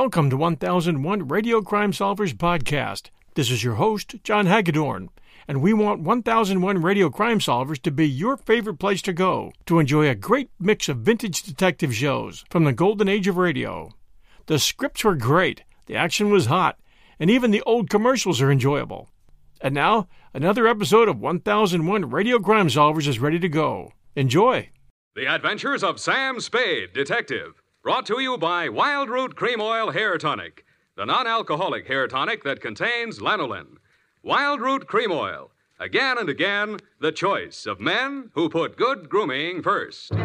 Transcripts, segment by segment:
Welcome to 1001 Radio Crime Solvers Podcast. This is your host, John Hagedorn, and we want 1001 Radio Crime Solvers to be your favorite place to go to enjoy a great mix of vintage detective shows from the golden age of radio. The scripts were great, the action was hot, and even the old commercials are enjoyable. And now, another episode of 1001 Radio Crime Solvers is ready to go. Enjoy! The Adventures of Sam Spade, Detective. Brought to you by Wild Root Cream Oil Hair Tonic, the non alcoholic hair tonic that contains lanolin. Wild Root Cream Oil. Again and again, the choice of men who put good grooming first. Sam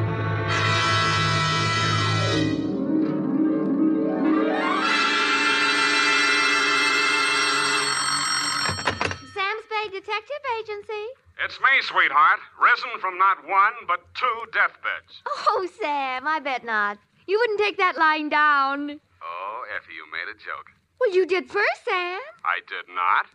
Spade Detective Agency. It's me, sweetheart. Risen from not one, but two deathbeds. Oh, Sam, I bet not. You wouldn't take that lying down. Oh, Effie, you made a joke. Well, you did first, Sam. I did not.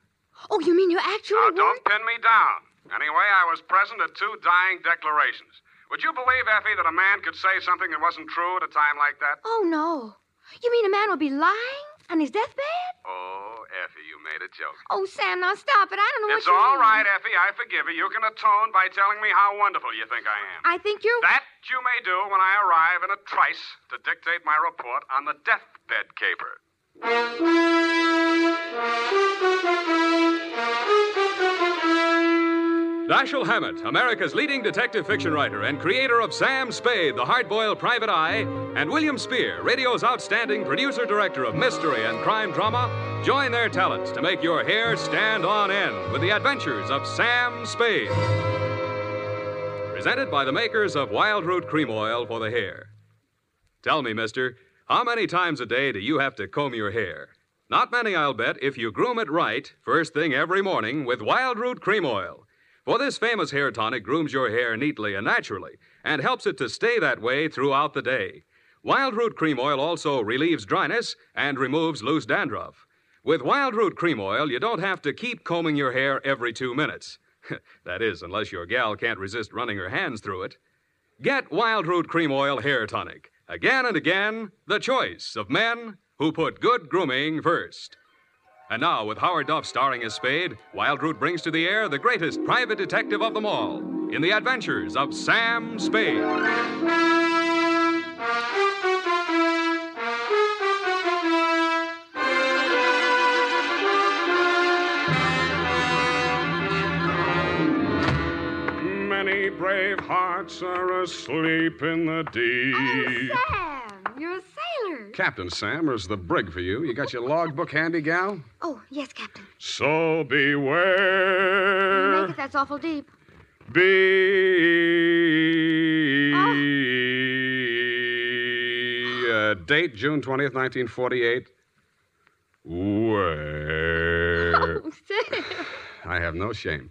Oh, you mean you actually Now, don't pin me down. Anyway, I was present at two dying declarations. Would you believe, Effie, that a man could say something that wasn't true at a time like that? Oh, no. You mean a man would be lying on his deathbed? Oh, Effie, you made a joke. Oh, Sam, now stop it. I don't know It's what you all mean. right, Effie. I forgive you. You can atone by telling me how wonderful you think I am. I think you're. That you may do when I arrive in a trice to dictate my report on the deathbed caper. Dashiell Hammett, America's leading detective fiction writer and creator of Sam Spade, the hard-boiled private eye, and William Spier, radio's outstanding producer-director of mystery and crime drama, join their talents to make your hair stand on end with the adventures of Sam Spade. Presented by the makers of Wild Root Cream Oil for the hair. Tell me, mister, how many times a day do you have to comb your hair? Not many, I'll bet, if you groom it right, first thing every morning with Wild Root Cream Oil. For this famous hair tonic grooms your hair neatly and naturally and helps it to stay that way throughout the day. Wild Root Cream Oil also relieves dryness and removes loose dandruff. With Wild Root Cream Oil, you don't have to keep combing your hair every two minutes. that is, unless your gal can't resist running her hands through it. Get Wild Root Cream Oil Hair Tonic. Again and again, the choice of men who put good grooming first. And now, with Howard Duff starring as Spade, Wild Root brings to the air the greatest private detective of them all in the adventures of Sam Spade. Many brave hearts are asleep in the oh, deep. Oh, Sam, you're a sailor. Captain Sam, is the brig for you? You got your logbook handy, gal? Oh, yes, Captain. So beware. make it that's awful deep. Be. Oh. Uh, date June 20th, 1948. Where? Oh, Sam. I have no shame.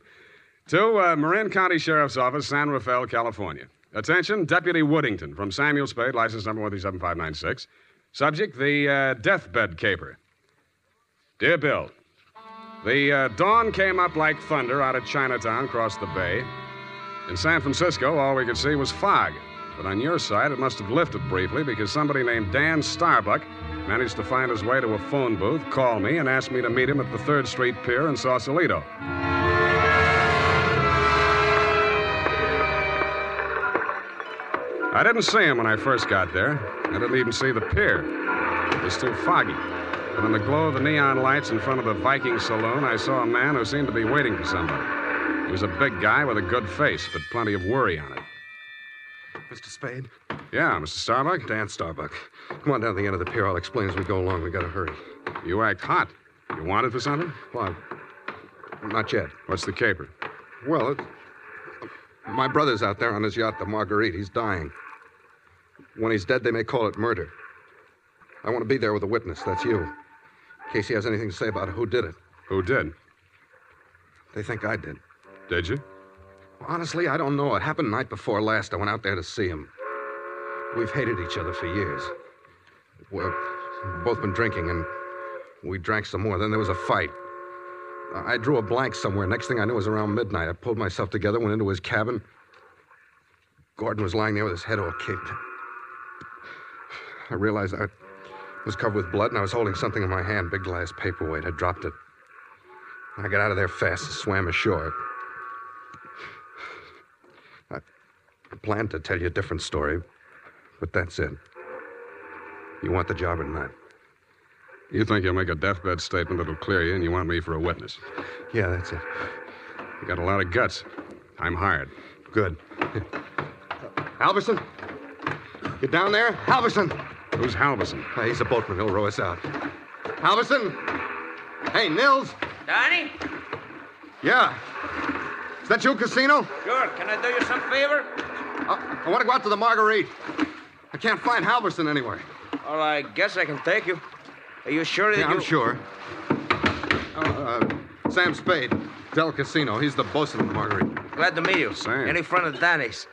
To uh, Marin County Sheriff's Office, San Rafael, California. Attention, Deputy Woodington from Samuel Spade, license number 137596. Subject, the uh, deathbed caper. Dear Bill, the uh, dawn came up like thunder out of Chinatown across the bay. In San Francisco, all we could see was fog. But on your side, it must have lifted briefly because somebody named Dan Starbuck managed to find his way to a phone booth, call me, and ask me to meet him at the 3rd Street Pier in Sausalito. I didn't see him when I first got there. I didn't even see the pier. It was too foggy. But in the glow of the neon lights in front of the Viking saloon, I saw a man who seemed to be waiting for somebody. He was a big guy with a good face, but plenty of worry on it. Mr. Spade? Yeah, Mr. Starbuck? Dan Starbuck. Come on down to the end of the pier. I'll explain as we go along. We gotta hurry. You act hot. You wanted for something? Well, not yet. What's the caper? Well, it, my brother's out there on his yacht, the Marguerite. He's dying. When he's dead, they may call it murder. I want to be there with a witness. That's you. In case he has anything to say about who did it. Who did? They think I did. Did you? Honestly, I don't know. It happened night before last. I went out there to see him. We've hated each other for years. We've both been drinking, and we drank some more. Then there was a fight. I drew a blank somewhere. Next thing I knew, it was around midnight. I pulled myself together, went into his cabin. Gordon was lying there with his head all kicked. I realized I'd was covered with blood, and I was holding something in my hand, big glass paperweight. I dropped it. I got out of there fast and swam ashore. I, I planned to tell you a different story, but that's it. You want the job or not? You think you'll make a deathbed statement that'll clear you, and you want me for a witness. Yeah, that's it. You got a lot of guts. I'm hired. Good. Halverson? You down there? Halverson! Who's Halverson? Uh, he's a boatman. He'll row us out. Halverson? Hey, Nils? Donnie? Yeah. Is that you, Casino? Sure. Can I do you some favor? Uh, I want to go out to the Marguerite. I can't find Halverson anywhere. Well, I guess I can take you. Are you sure that Yeah, you... I'm sure. Uh, uh, Sam Spade, Del Casino. He's the bosun of the Marguerite. Glad to meet you. Sam. Any friend of Danny's.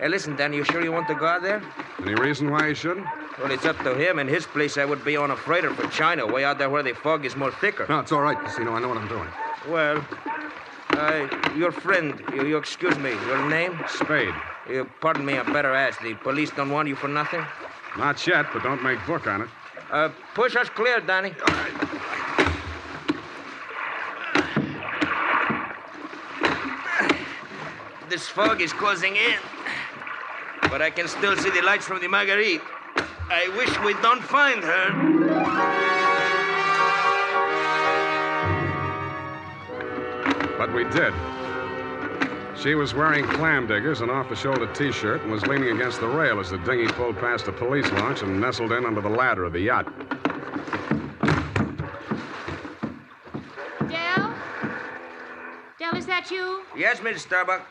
Hey, listen, Danny, you sure you want to go out there? Any reason why you shouldn't? Well, it's up to him. In his place, I would be on a freighter for China, way out there where the fog is more thicker. No, it's all right, Casino. I know what I'm doing. Well, uh, your friend, you, you excuse me, your name? Spade. You, pardon me, I better ask. The police don't want you for nothing? Not yet, but don't make book on it. Uh, push us clear, Danny. This fog is closing in, but I can still see the lights from the Marguerite. I wish we don't find her. But we did. She was wearing clam diggers, an off the shoulder t shirt, and was leaning against the rail as the dinghy pulled past a police launch and nestled in under the ladder of the yacht. Dell? Dell, is that you? Yes, Miss Starbuck.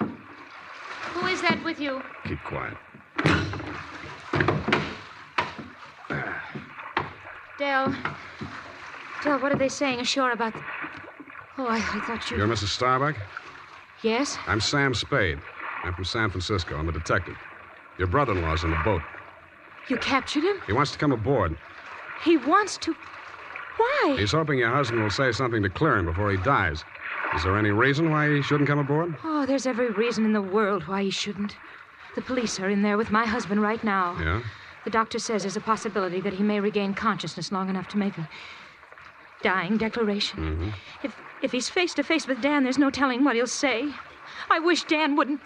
Who is that with you? Keep quiet. Dell. Dell, what are they saying ashore about. Oh, I, I thought you. You're Mrs. Starbuck? Yes? I'm Sam Spade. I'm from San Francisco. I'm a detective. Your brother in law's in the boat. You captured him? He wants to come aboard. He wants to. Why? He's hoping your husband will say something to clear him before he dies. Is there any reason why he shouldn't come aboard? Oh, there's every reason in the world why he shouldn't. The police are in there with my husband right now. Yeah? The doctor says there's a possibility that he may regain consciousness long enough to make a dying declaration. Mm-hmm. If if he's face to face with Dan, there's no telling what he'll say. I wish Dan wouldn't.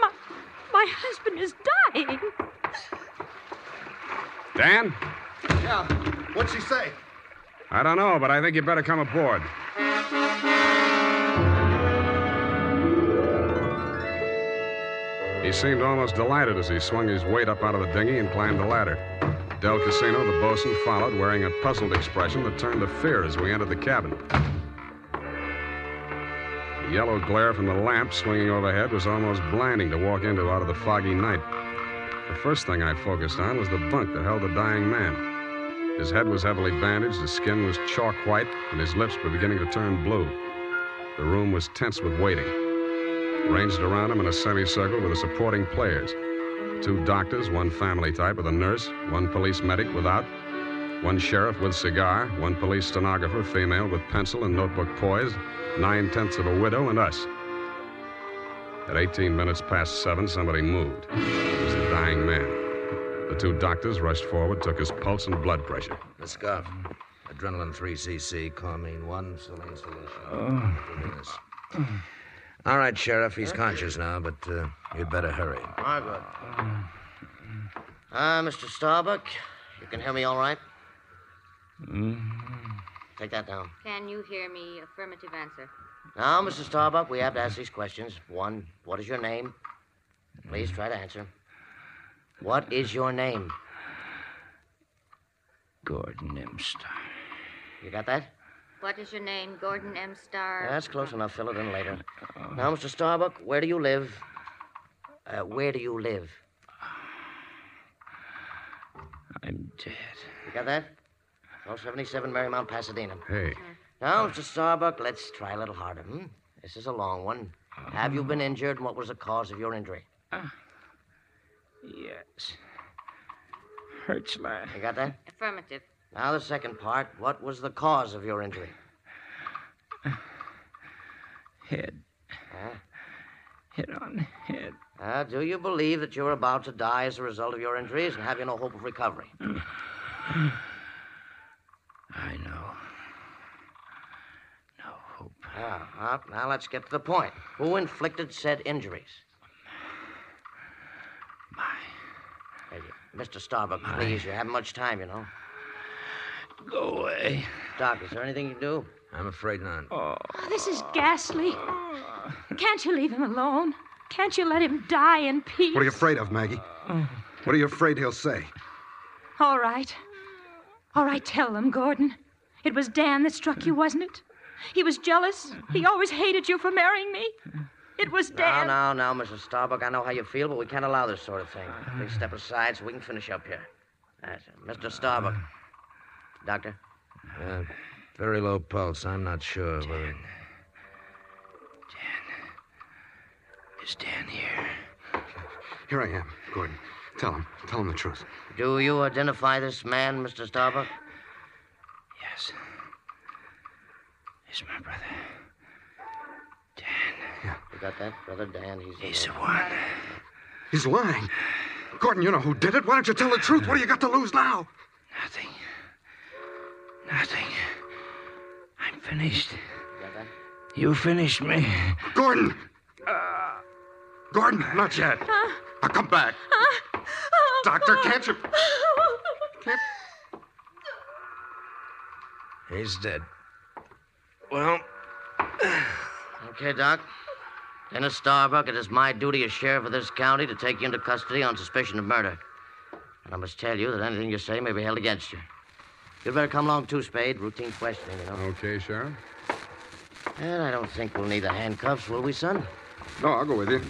My my husband is dying. Dan? Yeah. What'd she say? I don't know, but I think you better come aboard. He seemed almost delighted as he swung his weight up out of the dinghy and climbed the ladder. Del Casino, the bosun, followed, wearing a puzzled expression that turned to fear as we entered the cabin. The yellow glare from the lamp swinging overhead was almost blinding to walk into out of the foggy night. The first thing I focused on was the bunk that held the dying man. His head was heavily bandaged, his skin was chalk white, and his lips were beginning to turn blue. The room was tense with waiting. Ranged around him in a semicircle were the supporting players two doctors, one family type with a nurse, one police medic without, one sheriff with cigar, one police stenographer, female with pencil and notebook poised, nine tenths of a widow, and us. At 18 minutes past seven, somebody moved. It was the dying man. The two doctors rushed forward, took his pulse and blood pressure. The scarf. Adrenaline 3cc, Coramine 1, saline solution. Uh, Intravenous. All right, Sheriff, he's conscious now, but uh, you'd better hurry. Margaret. Ah, Mr. Starbuck, you can hear me all right? Take that down. Can you hear me? Affirmative answer. Now, Mr. Starbuck, we have to ask these questions. One, what is your name? Please try to answer. What is your name? Gordon M. Star. You got that? What is your name? Gordon M. Starr. That's close enough. Fill it in later. Now, Mr. Starbuck, where do you live? Uh, where do you live? I'm dead. You got that? 1277 Marymount, Pasadena. Hey, Now, Mr. Starbuck, let's try a little harder. Hmm? This is a long one. Have you been injured, and what was the cause of your injury? Yes. Hurts like. You got that? Affirmative. Now, the second part. What was the cause of your injury? Head. Huh? Hit on head. Uh, do you believe that you're about to die as a result of your injuries, and have you no hope of recovery? I know. No hope. Now, now, now let's get to the point. Who inflicted said injuries? My. Hey, Mr. Starbuck, please, you haven't much time, you know. Go away. Doc, is there anything you can do? I'm afraid not. Oh. oh, this is ghastly. Can't you leave him alone? Can't you let him die in peace? What are you afraid of, Maggie? What are you afraid he'll say? All right. All right, tell them, Gordon. It was Dan that struck you, wasn't it? He was jealous. He always hated you for marrying me. It was Dan. Now, now, now, Mrs. Starbuck, I know how you feel, but we can't allow this sort of thing. Please step aside so we can finish up here. That's it. Mr. Starbuck. Doctor? Uh, very low pulse. I'm not sure whether. Dan. Is Dan here? Here I am, Gordon. Tell him. Tell him the truth. Do you identify this man, Mr. Starbuck? Yes. He's my brother. Dan. Yeah. You got that, Brother Dan? He's, He's the one. He's lying. Gordon, you know who did it. Why don't you tell the truth? What do you got to lose now? Nothing. Nothing. I'm finished. You? You finished me. Gordon! Gordon, not yet. I'll come back. Doctor, oh, can't you? Can't... He's dead. Well, Okay, Doc. Dennis Starbuck, it is my duty as sheriff of this county to take you into custody on suspicion of murder. And I must tell you that anything you say may be held against you. You'd better come along too, Spade. Routine questioning, you know. Okay, Sheriff. And I don't think we'll need the handcuffs, will we, son? No, I'll go with you.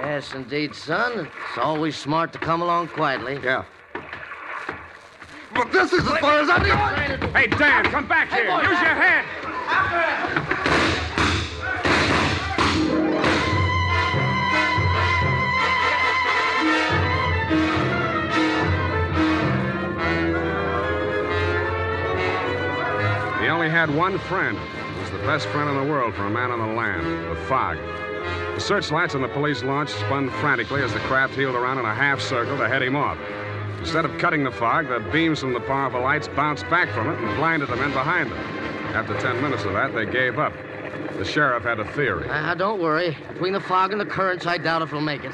Yes, indeed, son. It's always smart to come along quietly. Yeah. But this is as far as I'm going. Hey, Dan, come back here. Use your head. Had one friend. He was the best friend in the world for a man on the land, the fog. The searchlights on the police launch spun frantically as the craft heeled around in a half circle to head him off. Instead of cutting the fog, the beams from the powerful lights bounced back from it and blinded the men behind them. After ten minutes of that, they gave up. The sheriff had a theory. Ah, don't worry. Between the fog and the currents, I doubt if we'll make it.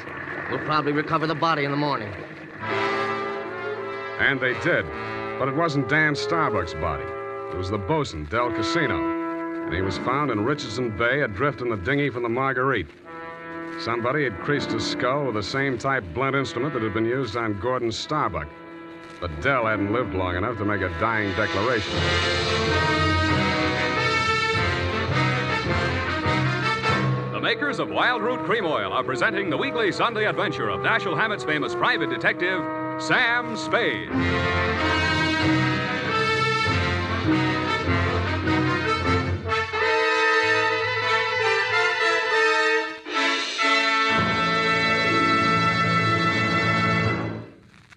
We'll probably recover the body in the morning. And they did. But it wasn't Dan Starbuck's body. It was the bosun, Del Casino. And he was found in Richardson Bay adrift in the dinghy from the Marguerite. Somebody had creased his skull with the same type blunt instrument that had been used on Gordon Starbuck. But Dell hadn't lived long enough to make a dying declaration. The makers of Wild Root Cream Oil are presenting the weekly Sunday adventure of Dashiell Hammett's famous private detective, Sam Spade.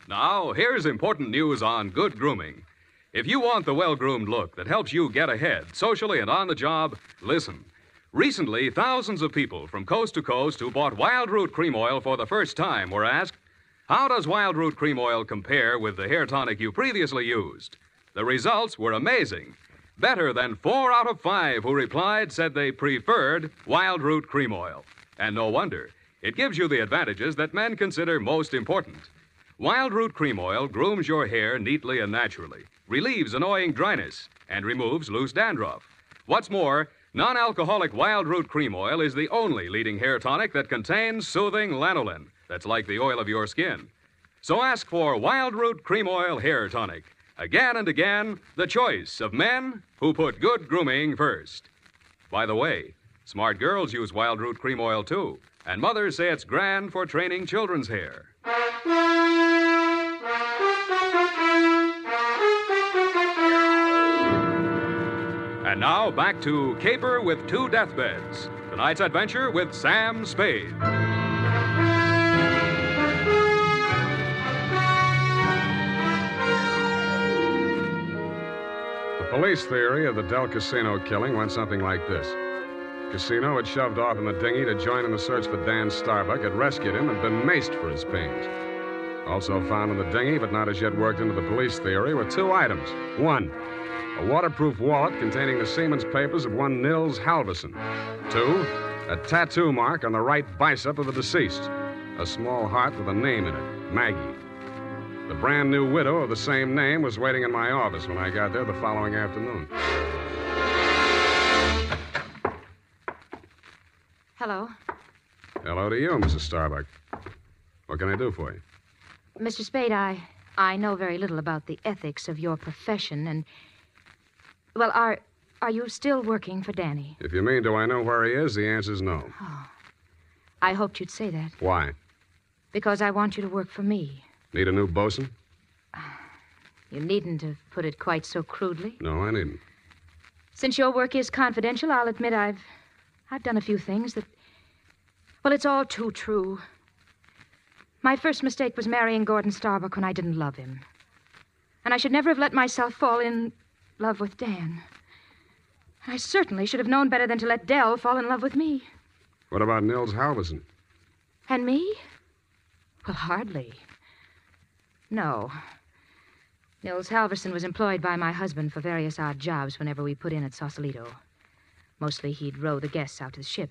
Now, here's important news on good grooming. If you want the well groomed look that helps you get ahead, socially and on the job, listen. Recently, thousands of people from coast to coast who bought Wild Root Cream Oil for the first time were asked, How does Wild Root Cream Oil compare with the hair tonic you previously used? The results were amazing. Better than four out of five who replied said they preferred Wild Root Cream Oil. And no wonder. It gives you the advantages that men consider most important. Wild Root Cream Oil grooms your hair neatly and naturally, relieves annoying dryness, and removes loose dandruff. What's more, non alcoholic Wild Root Cream Oil is the only leading hair tonic that contains soothing lanolin, that's like the oil of your skin. So ask for Wild Root Cream Oil Hair Tonic. Again and again, the choice of men who put good grooming first. By the way, smart girls use Wild Root Cream Oil too, and mothers say it's grand for training children's hair. And now back to Caper with Two Deathbeds. Tonight's adventure with Sam Spade. Police theory of the Del Casino killing went something like this Casino had shoved off in the dinghy to join in the search for Dan Starbuck, had rescued him, and been maced for his pains. Also found in the dinghy, but not as yet worked into the police theory, were two items. One, a waterproof wallet containing the seaman's papers of one Nils Halverson. Two, a tattoo mark on the right bicep of the deceased, a small heart with a name in it Maggie. The brand new widow of the same name was waiting in my office when I got there the following afternoon. Hello. Hello to you, Mrs. Starbuck. What can I do for you? Mr. Spade, I I know very little about the ethics of your profession and well, are are you still working for Danny? If you mean, do I know where he is, the answer's no. Oh. I hoped you'd say that Why? because I want you to work for me. Need a new bosun? You needn't have put it quite so crudely. No, I needn't. Since your work is confidential, I'll admit I've I've done a few things that well, it's all too true. My first mistake was marrying Gordon Starbuck when I didn't love him. And I should never have let myself fall in love with Dan. I certainly should have known better than to let Dell fall in love with me. What about Nils Halverson? And me? Well, hardly. No. Nils Halverson was employed by my husband for various odd jobs whenever we put in at Sausalito. Mostly he'd row the guests out to the ship.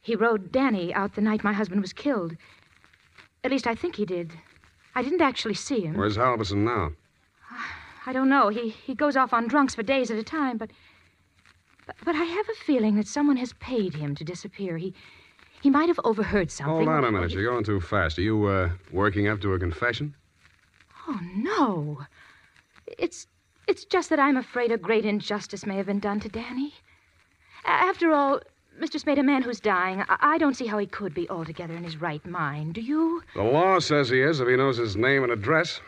He rowed Danny out the night my husband was killed. At least I think he did. I didn't actually see him. Where's Halverson now? I don't know. He he goes off on drunks for days at a time, but, but but I have a feeling that someone has paid him to disappear. He he might have overheard something. Hold on a minute. You're going too fast. Are you, uh, working up to a confession? Oh no. It's it's just that I'm afraid a great injustice may have been done to Danny. After all, Mr. Spade, a man who's dying, I, I don't see how he could be altogether in his right mind. Do you? The law says he is if he knows his name and address.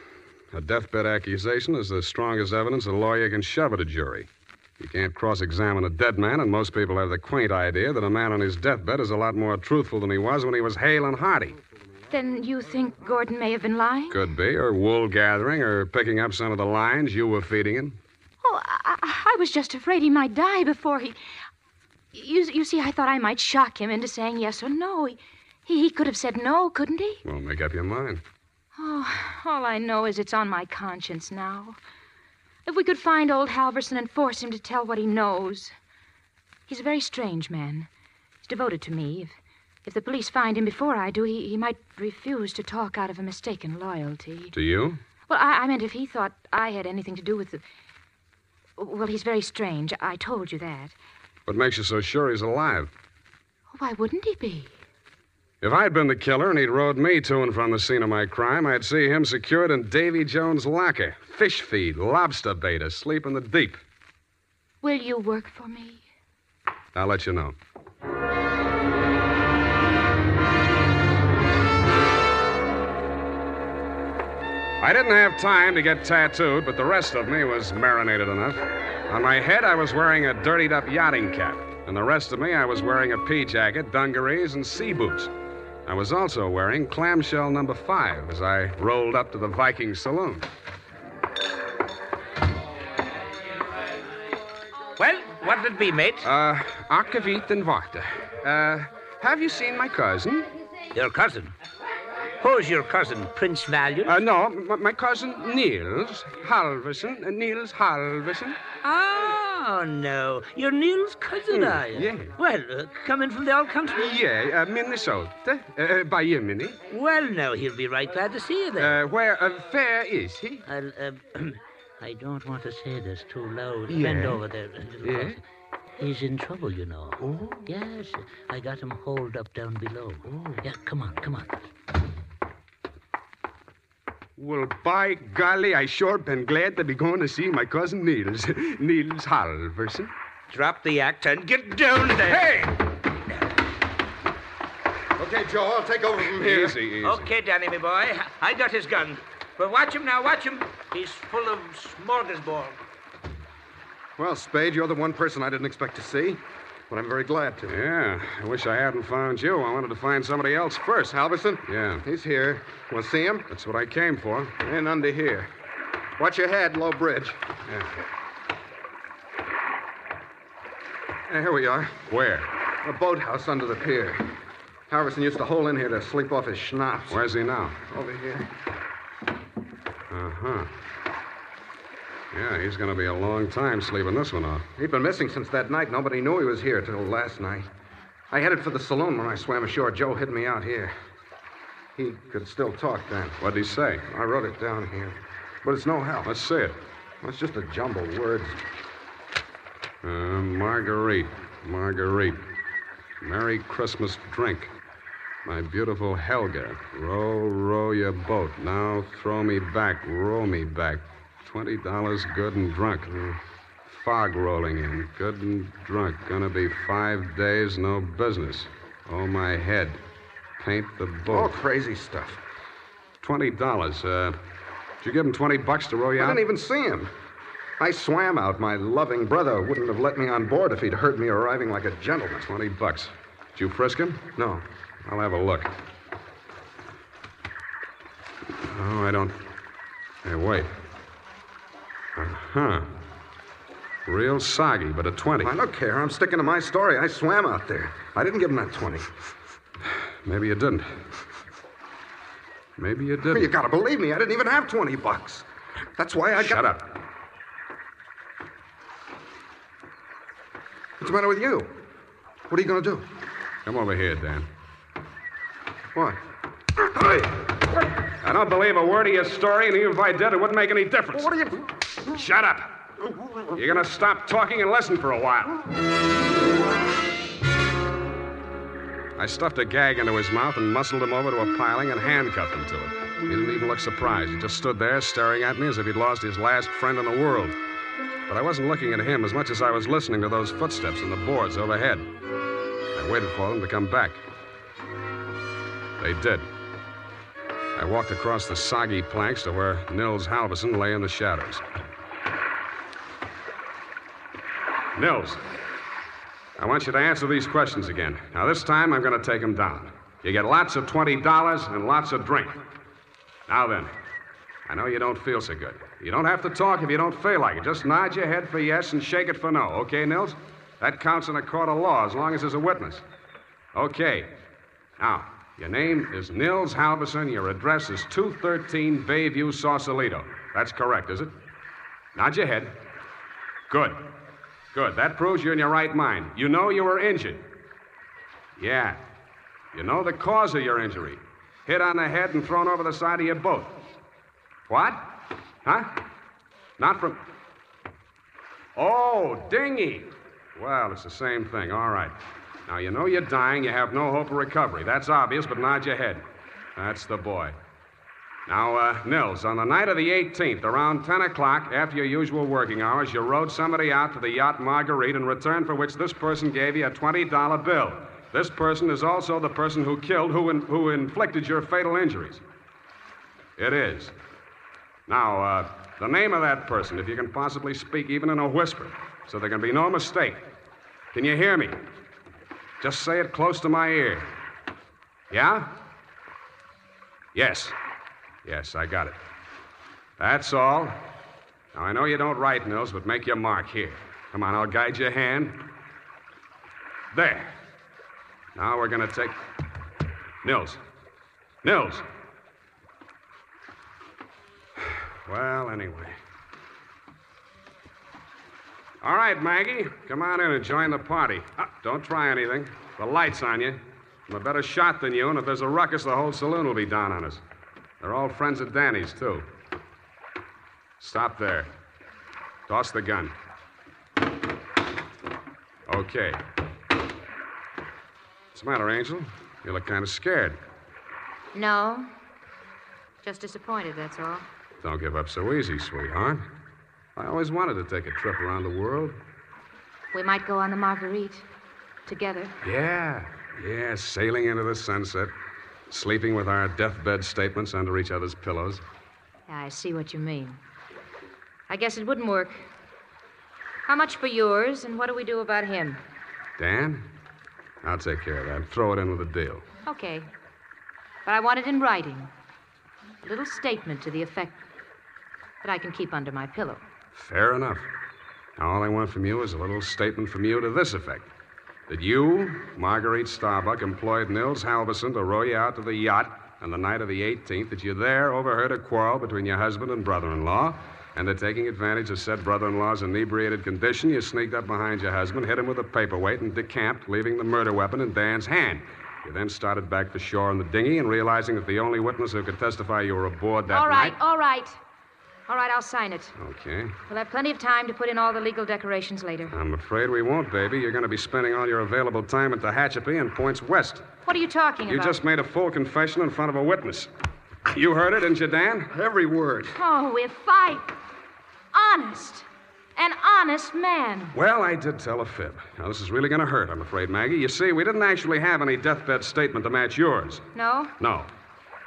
A deathbed accusation is the strongest evidence a lawyer can shove at a jury. You can't cross examine a dead man, and most people have the quaint idea that a man on his deathbed is a lot more truthful than he was when he was hale and hearty. Then you think Gordon may have been lying? Could be, or wool gathering, or picking up some of the lines you were feeding him. Oh, I, I was just afraid he might die before he. You, you see, I thought I might shock him into saying yes or no. He, he, he could have said no, couldn't he? Well, make up your mind. Oh, all I know is it's on my conscience now. If we could find old Halverson and force him to tell what he knows. He's a very strange man. He's devoted to me. If, if the police find him before I do, he, he might refuse to talk out of a mistaken loyalty. To you? Well, I, I meant if he thought I had anything to do with the. Well, he's very strange. I told you that. What makes you so sure he's alive? Why wouldn't he be? If I'd been the killer and he'd rode me to and from the scene of my crime, I'd see him secured in Davy Jones' locker. Fish feed, lobster bait, asleep in the deep. Will you work for me? I'll let you know. I didn't have time to get tattooed, but the rest of me was marinated enough. On my head, I was wearing a dirtied up yachting cap, and the rest of me, I was wearing a pea jacket, dungarees, and sea boots. I was also wearing clamshell number five as I rolled up to the Viking saloon. Well, what did it be, mate? Uh, Akavit and Wachter. Uh, have you seen my cousin? Your cousin. Who's your cousin, Prince Valiant? Uh, no, m- my cousin Nils Halverson. Uh, Nils Halverson. oh, no. You're Neil's cousin, Mm, are you? yeah. Well, uh, coming from the old country? Yeah, uh, Minnesota. Uh, by Yemeni. Well, no, he'll be right glad to see you there. Uh, where, uh, where is he? Uh, I don't want to say this too loud. Yeah. Bend over there. Yeah. He's in trouble, you know. Oh. Yes, I got him holed up down below. Oh. Yeah, come on, come on. Well, by golly, I sure been glad to be going to see my cousin Nils. Nils Halverson. Drop the act and get down there. Hey! Okay, Joe, I'll take over from here. Easy, easy. Okay, Danny, my boy. I got his gun. But watch him now, watch him. He's full of smorgasbord. Well, Spade, you're the one person I didn't expect to see, but I'm very glad to. Yeah, I wish I hadn't found you. I wanted to find somebody else first. Halverson? Yeah, He's here. To see him? that's what I came for. And under here. Watch your head, low bridge. Hey, here we are. Where? A boathouse under the pier. Halverson used to hole in here to sleep off his schnapps. Where's he now? Over here. Uh huh. Yeah, he's going to be a long time sleeping this one off. He'd been missing since that night. Nobody knew he was here till last night. I headed for the saloon when I swam ashore. Joe hid me out here. He could still talk then. What'd he say? I wrote it down here. But it's no help. Let's see it. It's just a jumble of words. Uh, Marguerite. Marguerite. Merry Christmas drink. My beautiful Helga. Row, row your boat. Now throw me back. Row me back. Twenty dollars good and drunk. Fog rolling in. Good and drunk. Gonna be five days, no business. Oh, my head. Paint the boat. All crazy stuff. Twenty dollars. Uh, did you give him twenty bucks to row you I out? I didn't even see him. I swam out. My loving brother wouldn't have let me on board if he'd heard me arriving like a gentleman. Twenty bucks. Did you frisk him? No. I'll have a look. Oh, I don't. Hey, wait. Uh huh. Real soggy, but a 20. I don't care. I'm sticking to my story. I swam out there. I didn't give him that 20. Maybe you didn't. Maybe you didn't. You gotta believe me. I didn't even have 20 bucks. That's why I got. Shut up. What's the matter with you? What are you gonna do? Come over here, Dan. What? I don't believe a word of your story, and even if I did, it wouldn't make any difference. What are you. Shut up. You're going to stop talking and listen for a while. I stuffed a gag into his mouth and muscled him over to a piling and handcuffed him to it. He didn't even look surprised. He just stood there staring at me as if he'd lost his last friend in the world. But I wasn't looking at him as much as I was listening to those footsteps in the boards overhead. I waited for them to come back. They did. I walked across the soggy planks to where Nils Halverson lay in the shadows. Nils, I want you to answer these questions again. Now, this time I'm going to take them down. You get lots of $20 and lots of drink. Now then, I know you don't feel so good. You don't have to talk if you don't feel like it. Just nod your head for yes and shake it for no. Okay, Nils? That counts in a court of law as long as there's a witness. Okay. Now, your name is Nils Halverson. Your address is 213 Bayview, Sausalito. That's correct, is it? Nod your head. Good. Good. That proves you're in your right mind. You know you were injured. Yeah. You know the cause of your injury. Hit on the head and thrown over the side of your boat. What? Huh? Not from. Oh, dinghy. Well, it's the same thing. All right. Now, you know you're dying. You have no hope of recovery. That's obvious, but nod your head. That's the boy. Now, uh, Nils, on the night of the 18th, around 10 o'clock, after your usual working hours, you rode somebody out to the yacht Marguerite in return for which this person gave you a $20 bill. This person is also the person who killed, who, in, who inflicted your fatal injuries. It is. Now, uh, the name of that person, if you can possibly speak even in a whisper, so there can be no mistake. Can you hear me? Just say it close to my ear. Yeah? Yes. Yes, I got it. That's all. Now, I know you don't write, Nils, but make your mark here. Come on, I'll guide your hand. There. Now we're going to take. Nils. Nils. Well, anyway. All right, Maggie. Come on in and join the party. Ah, don't try anything. The light's on you. I'm a better shot than you, and if there's a ruckus, the whole saloon will be down on us. They're all friends of Danny's, too. Stop there. Toss the gun. Okay. What's the matter, Angel? You look kind of scared. No. Just disappointed, that's all. Don't give up so easy, sweetheart. I always wanted to take a trip around the world. We might go on the Marguerite together. Yeah, yeah, sailing into the sunset, sleeping with our deathbed statements under each other's pillows. Yeah, I see what you mean. I guess it wouldn't work. How much for yours, and what do we do about him? Dan? I'll take care of that. Throw it in with a deal. Okay. But I want it in writing. A little statement to the effect that I can keep under my pillow. Fair enough. Now, all I want from you is a little statement from you to this effect that you, Marguerite Starbuck, employed Nils Halverson to row you out to the yacht on the night of the 18th, that you there overheard a quarrel between your husband and brother in law, and that taking advantage of said brother in law's inebriated condition, you sneaked up behind your husband, hit him with a paperweight, and decamped, leaving the murder weapon in Dan's hand. You then started back for shore in the dinghy, and realizing that the only witness who could testify you were aboard that all right, night. all right. All right, I'll sign it. Okay. We'll have plenty of time to put in all the legal decorations later. I'm afraid we won't, baby. You're going to be spending all your available time at the Tehachapi and points west. What are you talking about? You about? just made a full confession in front of a witness. You heard it, didn't you, Dan? Every word. Oh, if I. Honest. An honest man. Well, I did tell a fib. Now, this is really going to hurt, I'm afraid, Maggie. You see, we didn't actually have any deathbed statement to match yours. No? No.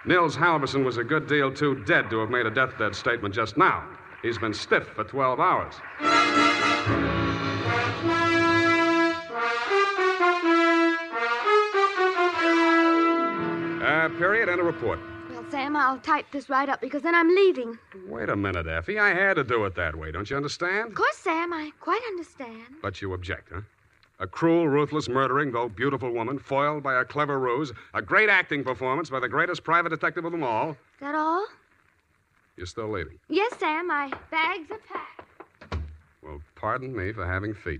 Nils Halverson was a good deal too dead to have made a deathbed statement just now. He's been stiff for 12 hours. Uh, period and a report. Well, Sam, I'll type this right up because then I'm leaving. Wait a minute, Effie. I had to do it that way. Don't you understand? Of course, Sam, I quite understand. But you object, huh? A cruel, ruthless, murdering, though beautiful woman, foiled by a clever ruse, a great acting performance by the greatest private detective of them all. That all? You're still leaving. Yes, Sam, my bags are packed. Well, pardon me for having feet.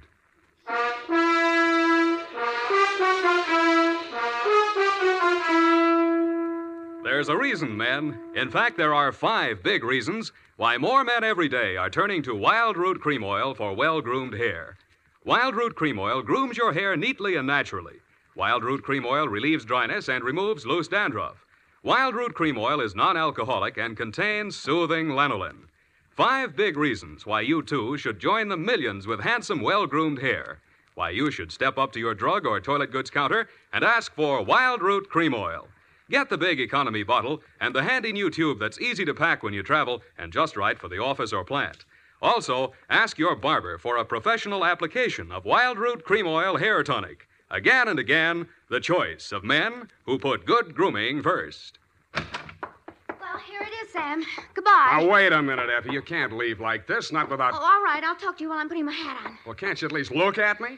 There's a reason, men. In fact, there are five big reasons why more men every day are turning to Wild Root Cream Oil for well groomed hair. Wild Root Cream Oil grooms your hair neatly and naturally. Wild Root Cream Oil relieves dryness and removes loose dandruff. Wild Root Cream Oil is non alcoholic and contains soothing lanolin. Five big reasons why you too should join the millions with handsome, well groomed hair. Why you should step up to your drug or toilet goods counter and ask for Wild Root Cream Oil. Get the big economy bottle and the handy new tube that's easy to pack when you travel and just right for the office or plant. Also, ask your barber for a professional application of Wild Root Cream Oil Hair Tonic. Again and again, the choice of men who put good grooming first. Well, here it is, Sam. Goodbye. Now, wait a minute, Effie. You can't leave like this, not without. Oh, all right, I'll talk to you while I'm putting my hat on. Well, can't you at least look at me?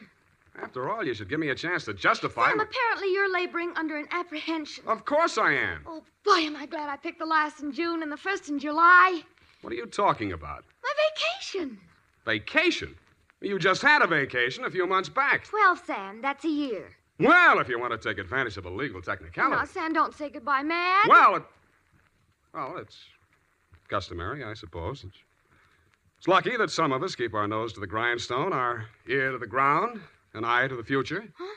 After all, you should give me a chance to justify. Sam, my- apparently you're laboring under an apprehension. Of course I am. Oh, boy, am I glad I picked the last in June and the first in July. What are you talking about? My vacation. Vacation? You just had a vacation a few months back. Well, Sam, that's a year. Well, if you want to take advantage of a legal technicality. Now. Sam, don't say goodbye, man. Well, it, well, it's customary, I suppose. It's, it's lucky that some of us keep our nose to the grindstone, our ear to the ground, an eye to the future. Huh?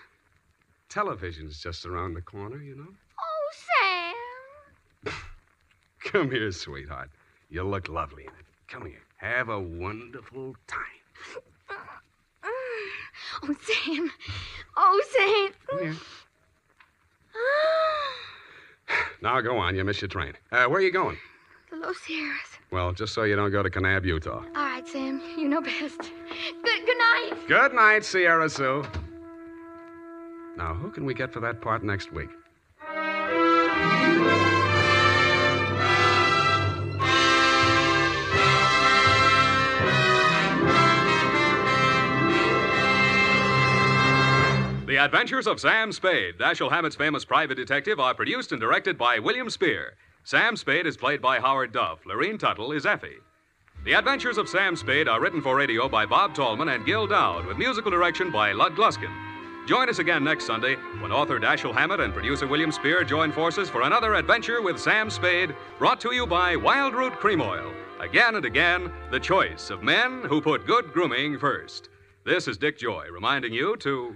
Television's just around the corner, you know. Oh, Sam. Come here, sweetheart. You look lovely in it. Come here. Have a wonderful time. Oh, Sam. Oh, Sam. Come here. Now go on. You miss your train. Uh, where are you going? the Los Sierras. Well, just so you don't go to Kanab, Utah. All right, Sam. You know best. Good, good night. Good night, Sierra Sue. Now, who can we get for that part next week? The Adventures of Sam Spade, Dashiell Hammett's famous private detective, are produced and directed by William Spier. Sam Spade is played by Howard Duff. Lurene Tuttle is Effie. The Adventures of Sam Spade are written for radio by Bob Tallman and Gil Doud, with musical direction by Lud Gluskin. Join us again next Sunday when author Dashiell Hammett and producer William Spier join forces for another adventure with Sam Spade, brought to you by Wild Root Cream Oil. Again and again, the choice of men who put good grooming first. This is Dick Joy reminding you to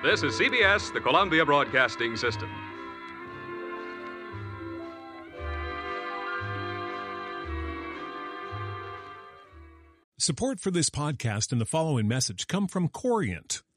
This is CBS, the Columbia Broadcasting System. Support for this podcast and the following message come from Corient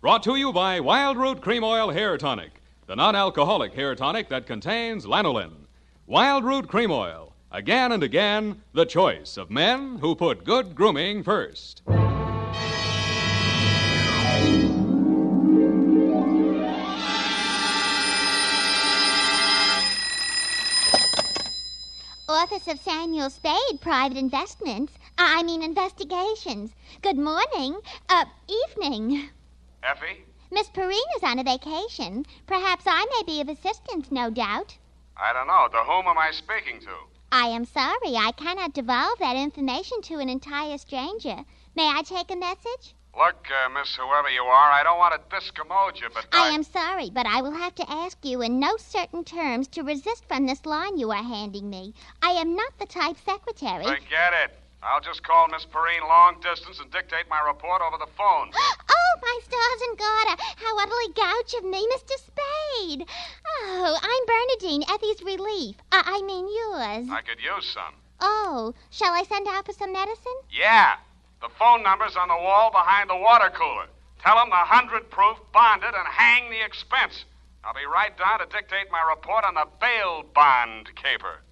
Brought to you by Wildroot Cream Oil Hair Tonic, the non alcoholic hair tonic that contains lanolin. Wildroot Cream Oil. Again and again, the choice of men who put good grooming first. Office of Samuel Spade, Private Investments. I mean, investigations. Good morning. Uh, evening. Effie? Miss Perrine is on a vacation. Perhaps I may be of assistance, no doubt. I don't know. To whom am I speaking to? I am sorry, I cannot divulge that information to an entire stranger. May I take a message? Look, uh, Miss Whoever you are, I don't want to discommode you, but I am sorry, but I will have to ask you in no certain terms to resist from this line you are handing me. I am not the type secretary. Forget it. I'll just call Miss Perrine long distance and dictate my report over the phone. oh, my stars and garter! How utterly gouch of me, Mr. Spade! Oh, I'm Bernadine, Effie's relief. I, I mean yours. I could use some. Oh, shall I send out for some medicine? Yeah. The phone number's on the wall behind the water cooler. Tell them the 100 proof, bonded, and hang the expense. I'll be right down to dictate my report on the bail bond caper.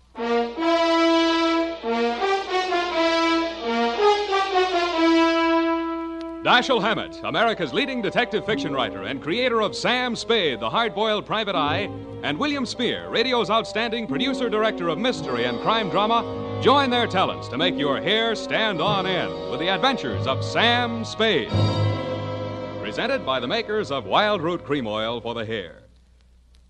Dashiell Hammett, America's leading detective fiction writer and creator of Sam Spade, the hard boiled private eye, and William Spier, radio's outstanding producer director of mystery and crime drama, join their talents to make your hair stand on end with the adventures of Sam Spade. Presented by the makers of Wildroot Cream Oil for the hair.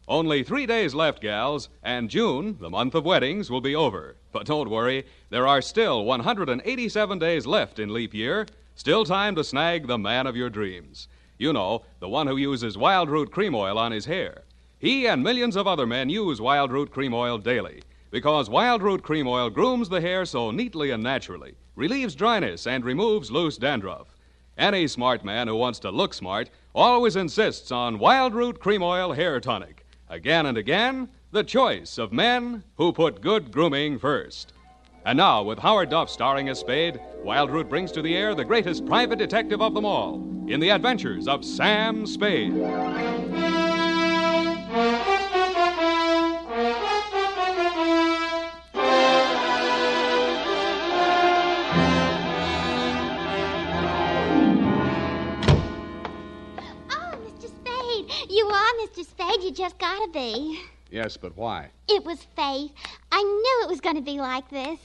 Only three days left, gals, and June, the month of weddings, will be over. But don't worry, there are still 187 days left in leap year. Still time to snag the man of your dreams. You know, the one who uses Wildroot Cream Oil on his hair. He and millions of other men use Wildroot Cream Oil daily because Wildroot Cream Oil grooms the hair so neatly and naturally, relieves dryness, and removes loose dandruff. Any smart man who wants to look smart always insists on Wildroot Cream Oil Hair Tonic. Again and again, the choice of men who put good grooming first. And now, with Howard Duff starring as Spade, Wildroot brings to the air the greatest private detective of them all in the adventures of Sam Spade. Oh, Mr. Spade! You are Mr. Spade. You just gotta be. Yes, but why? It was fate. I knew it was going to be like this.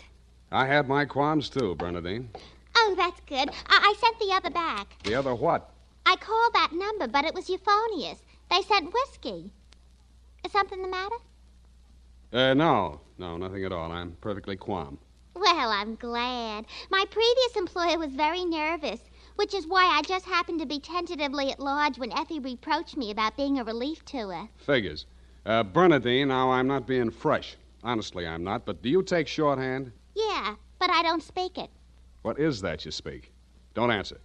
I had my qualms too, Bernadine. Oh, that's good. I, I sent the other back. The other what? I called that number, but it was euphonious. They sent whiskey. Is something the matter? Uh, no. No, nothing at all. I'm perfectly calm. Well, I'm glad. My previous employer was very nervous, which is why I just happened to be tentatively at large when Effie reproached me about being a relief to her. Figures. Uh, Bernadine, now I'm not being fresh. Honestly, I'm not. But do you take shorthand? Yeah, but I don't speak it. What is that you speak? Don't answer.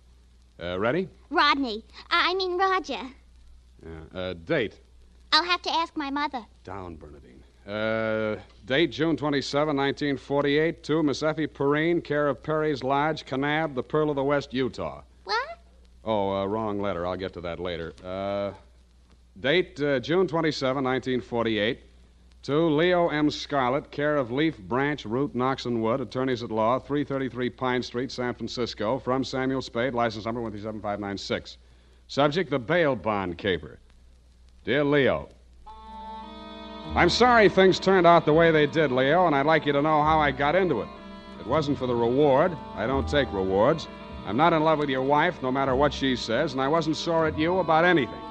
Uh, ready? Rodney. I mean Roger. Yeah. Uh, date. I'll have to ask my mother. Down, Bernadine. Uh, date June 27, 1948, to Miss Effie Perrine, care of Perry's Lodge, Kanab, the Pearl of the West, Utah. What? Oh, uh, wrong letter. I'll get to that later. Uh, date uh, June 27, 1948, To Leo M. Scarlett, care of Leaf Branch, Root, Knox and Wood, attorneys at law, 333 Pine Street, San Francisco, from Samuel Spade, license number 17596. Subject, the bail bond caper. Dear Leo, I'm sorry things turned out the way they did, Leo, and I'd like you to know how I got into it. It wasn't for the reward. I don't take rewards. I'm not in love with your wife, no matter what she says, and I wasn't sore at you about anything.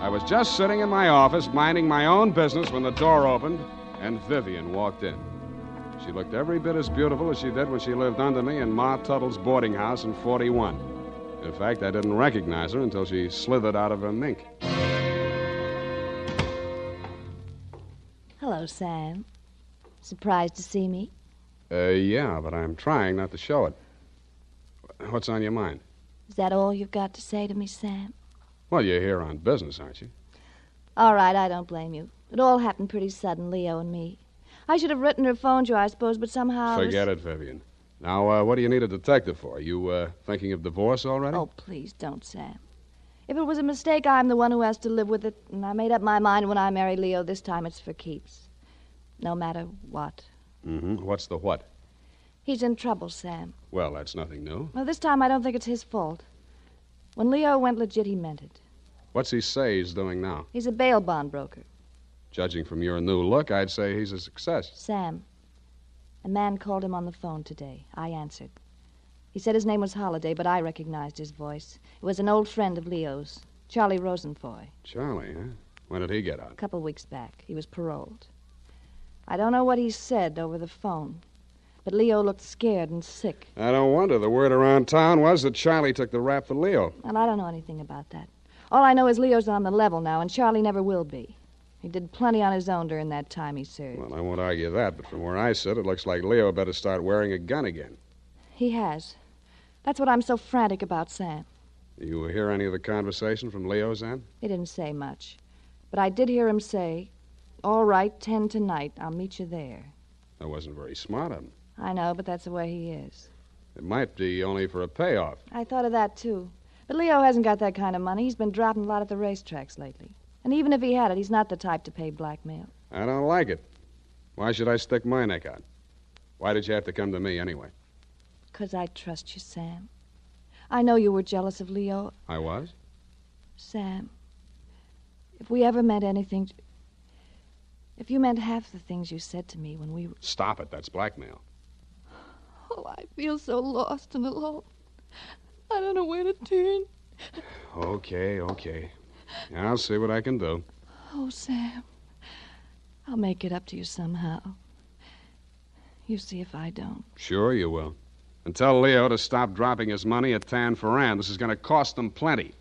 I was just sitting in my office, minding my own business, when the door opened and Vivian walked in. She looked every bit as beautiful as she did when she lived under me in Ma Tuttle's boarding house in 41. In fact, I didn't recognize her until she slithered out of her mink. Hello, Sam. Surprised to see me? Uh, yeah, but I'm trying not to show it. What's on your mind? Is that all you've got to say to me, Sam? Well, you're here on business, aren't you? All right, I don't blame you. It all happened pretty sudden, Leo and me. I should have written or phoned you, I suppose, but somehow. I was- Forget it, Vivian. Now, uh, what do you need a detective for? You uh, thinking of divorce already? Oh, please don't, Sam. If it was a mistake, I'm the one who has to live with it, and I made up my mind when I married Leo this time it's for keeps. No matter what. Mm-hmm. What's the what? He's in trouble, Sam. Well, that's nothing new. Well, this time I don't think it's his fault. When Leo went legit, he meant it. What's he say he's doing now? He's a bail bond broker. Judging from your new look, I'd say he's a success. Sam, a man called him on the phone today. I answered. He said his name was Holliday, but I recognized his voice. It was an old friend of Leo's, Charlie Rosenfoy. Charlie, huh? When did he get out? A couple weeks back. He was paroled. I don't know what he said over the phone, but Leo looked scared and sick. I don't wonder. The word around town was that Charlie took the rap for Leo. Well, I don't know anything about that. All I know is Leo's on the level now, and Charlie never will be. He did plenty on his own during that time he served. Well, I won't argue that, but from where I sit, it looks like Leo better start wearing a gun again. He has. That's what I'm so frantic about, Sam. You hear any of the conversation from Leo's end? He didn't say much. But I did hear him say, All right, ten tonight. I'll meet you there. That wasn't very smart of him. I know, but that's the way he is. It might be only for a payoff. I thought of that, too. But Leo hasn't got that kind of money. He's been dropping a lot at the racetracks lately. And even if he had it, he's not the type to pay blackmail. I don't like it. Why should I stick my neck out? Why did you have to come to me anyway? 'Cause I trust you, Sam. I know you were jealous of Leo. I was? Sam, if we ever meant anything. If you meant half the things you said to me when we. Stop it. That's blackmail. Oh, I feel so lost and alone. I don't know where to turn. Okay, okay. I'll see what I can do. Oh, Sam. I'll make it up to you somehow. You see if I don't. Sure, you will. And tell Leo to stop dropping his money at Tanforan. This is going to cost them plenty.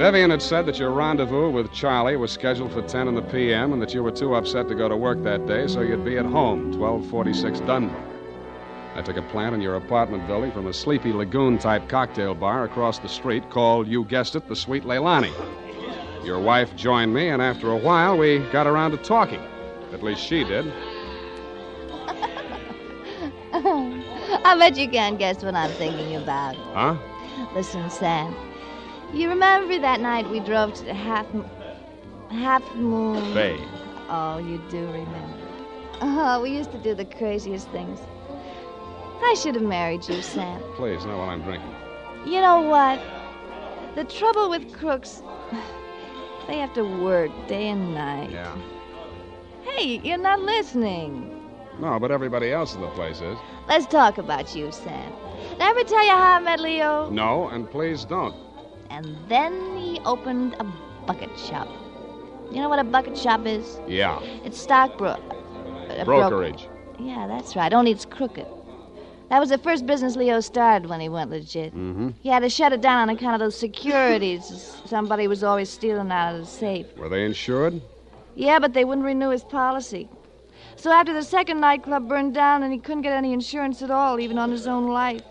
Vivian had said that your rendezvous with Charlie was scheduled for 10 in the p.m. and that you were too upset to go to work that day, so you'd be at home, 1246 Dunbar. I took a plant in your apartment building from a sleepy lagoon type cocktail bar across the street called, you guessed it, the Sweet Leilani. Your wife joined me, and after a while, we got around to talking. At least she did. I bet you can't guess what I'm thinking about. Huh? Listen, Sam. You remember that night we drove to the Half Half Moon? Oh, you do remember. Oh, we used to do the craziest things. I should have married you, Sam. Please, not while I'm drinking. You know what? The trouble with crooks, they have to work day and night. Yeah. Hey, you're not listening. No, but everybody else in the place is. Let's talk about you, Sam. Did I ever tell you how I met Leo? No, and please don't. And then he opened a bucket shop. You know what a bucket shop is? Yeah. It's stockbroker. Brokerage. Yeah, that's right. Only it's crooked. That was the first business Leo started when he went legit. Mm-hmm. He had to shut it down on account of those securities somebody was always stealing out of the safe. Were they insured? Yeah, but they wouldn't renew his policy. So after the second nightclub burned down and he couldn't get any insurance at all, even on his own life.